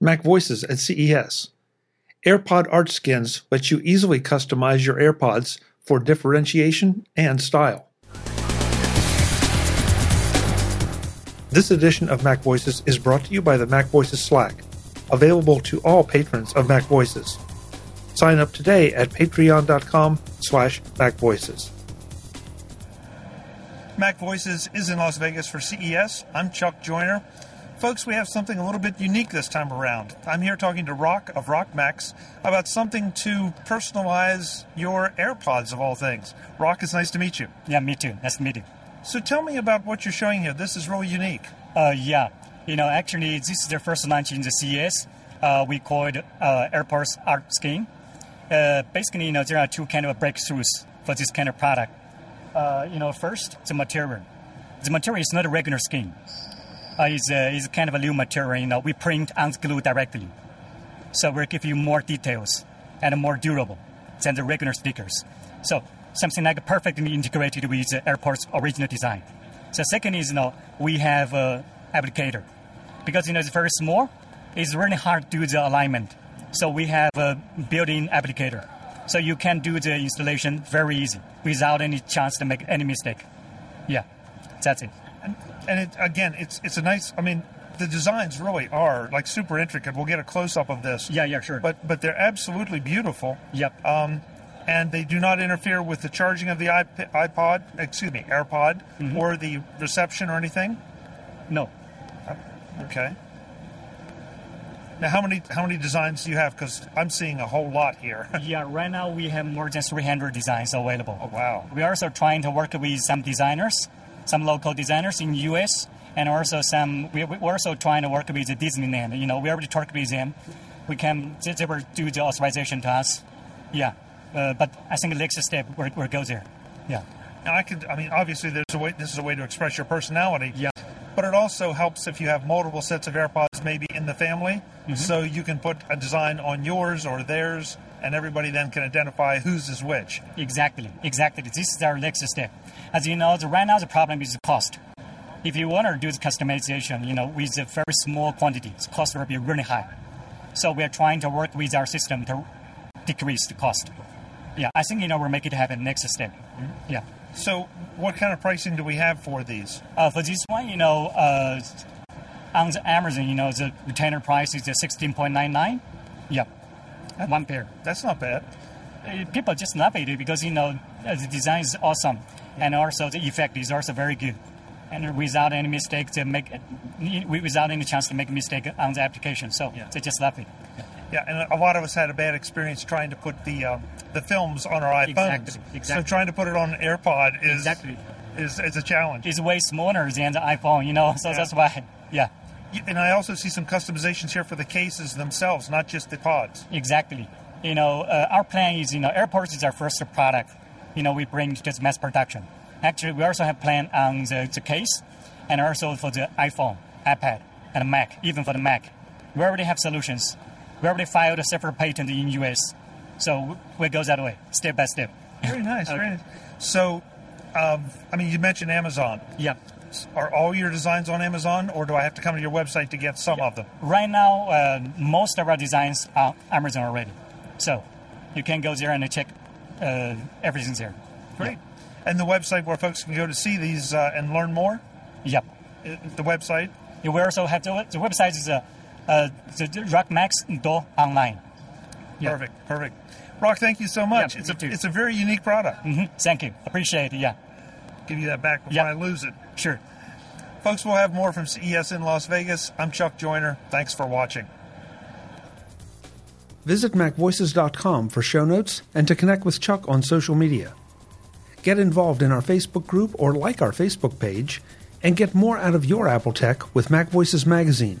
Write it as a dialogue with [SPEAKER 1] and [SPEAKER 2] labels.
[SPEAKER 1] Mac Voices at CES. AirPod Art Skins lets you easily customize your AirPods for differentiation and style. This edition of Mac Voices is brought to you by the Mac Voices Slack, available to all patrons of Mac Voices. Sign up today at patreon.com slash macvoices. Mac Voices is in Las Vegas for CES. I'm Chuck Joiner. Folks, we have something a little bit unique this time around. I'm here talking to Rock of RockMax about something to personalize your AirPods of all things. Rock, it's nice to meet you.
[SPEAKER 2] Yeah, me too. Nice to meet you.
[SPEAKER 1] So tell me about what you're showing here. This is really unique.
[SPEAKER 2] Uh, yeah, you know, actually, this is their first launch in the CES. Uh, we call it uh, AirPods Art Skin. Uh, basically, you know, there are two kind of breakthroughs for this kind of product. Uh, you know, first, the material. The material is not a regular skin. Uh, it's, uh, it's kind of a new material. You know, we print on glue directly, so we give you more details and more durable than the regular stickers. So something like perfectly integrated with the AirPod's original design. So second is, you know, we have a applicator. Because, you know, it's very small, it's really hard to do the alignment. So we have a built-in applicator. So you can do the installation very easy without any chance to make any mistake. Yeah, that's it.
[SPEAKER 1] And, it, again, it's it's a nice. I mean, the designs really are like super intricate. We'll get a close up of this.
[SPEAKER 2] Yeah, yeah, sure.
[SPEAKER 1] But but they're absolutely beautiful.
[SPEAKER 2] Yep.
[SPEAKER 1] Um, and they do not interfere with the charging of the iP- iPod, excuse me, AirPod,
[SPEAKER 2] Mm-hmm.
[SPEAKER 1] or the reception or anything.
[SPEAKER 2] No.
[SPEAKER 1] Okay. Now, how many how many designs do you have? Because I'm seeing a whole lot here.
[SPEAKER 2] Yeah, right now we have more than 300 designs available.
[SPEAKER 1] Oh, wow.
[SPEAKER 2] We're also trying to work with some designers, some local designers in US, and also some. we- We're also trying to work with the Disneyland. You know, we already talked with them. We can they will do the authorization to us. Yeah, uh, but I think the next step where where it goes there. Yeah.
[SPEAKER 1] Now, I could. I mean, obviously, there's a way. This is a way to express your personality.
[SPEAKER 2] Yeah.
[SPEAKER 1] But it also helps if you have multiple sets of AirPods, maybe in the family,
[SPEAKER 2] Mm-hmm.
[SPEAKER 1] so you can put a design on yours or theirs, and everybody then can identify whose is which.
[SPEAKER 2] Exactly, exactly. This is our next step. As you know, the, right now the problem is the cost. If you want to do the customization, you know, with a very small quantity, the cost will be really high. So we are trying to work with our system to decrease the cost. Yeah, I think you know we'll make it happen next step. Yeah.
[SPEAKER 1] So, what kind of pricing do we have for these?
[SPEAKER 2] Uh, for this one, you know, uh, on the Amazon, you know, the retainer price is sixteen point nine nine. Yeah, one pair.
[SPEAKER 1] That's not bad.
[SPEAKER 2] Uh, people just love it because you know uh, the design is awesome and also the effect is also very good and without any mistake to make without any chance to make a mistake on the application so
[SPEAKER 1] Yeah.
[SPEAKER 2] they just love it
[SPEAKER 1] Yeah, and a lot of us had a bad experience trying to put the um, the films on our iPhones.
[SPEAKER 2] Exactly,
[SPEAKER 1] So trying to put it on an AirPod is
[SPEAKER 2] Exactly.
[SPEAKER 1] is, is a challenge.
[SPEAKER 2] it's way smaller than the iphone you know so
[SPEAKER 1] Yeah.
[SPEAKER 2] that's why yeah
[SPEAKER 1] And I also see some customizations here for the cases themselves, not just the pods.
[SPEAKER 2] exactly you know uh, our plan is you know AirPods is our first product you know we bring to mass production actually we also have plan on the, the case and also for the iphone ipad and mac even for the mac we already have solutions we already filed a separate patent in us so we go that way step by step
[SPEAKER 1] Very nice, very nice. So, um, I mean, you mentioned Amazon.
[SPEAKER 2] yeah
[SPEAKER 1] Are all your designs on Amazon, or do I have to come to your website to get some of them?
[SPEAKER 2] right now uh, most of our designs are amazon already so you can go there and check uh, everything's there
[SPEAKER 1] Great. And the website where folks can go to see these uh, and learn more.
[SPEAKER 2] yep
[SPEAKER 1] Uh, The website.
[SPEAKER 2] You will also have the, the website is uh, uh, Max do online. Yeah.
[SPEAKER 1] Perfect. Perfect. Rock, thank you so much.
[SPEAKER 2] Yeah,
[SPEAKER 1] it's a
[SPEAKER 2] too.
[SPEAKER 1] it's a very unique product.
[SPEAKER 2] hmm Thank you. Appreciate it. Yeah,
[SPEAKER 1] Give you that back before
[SPEAKER 2] Yeah.
[SPEAKER 1] I lose it.
[SPEAKER 2] sure.
[SPEAKER 1] Folks, we'll have more from CES in Las Vegas. I'm Chuck Joiner. Thanks for watching. Visit MacVoices.com for show notes and to connect with Chuck on social media. Get involved in our Facebook group or like our Facebook page and get more out of your Apple tech with Mac Voices Magazine,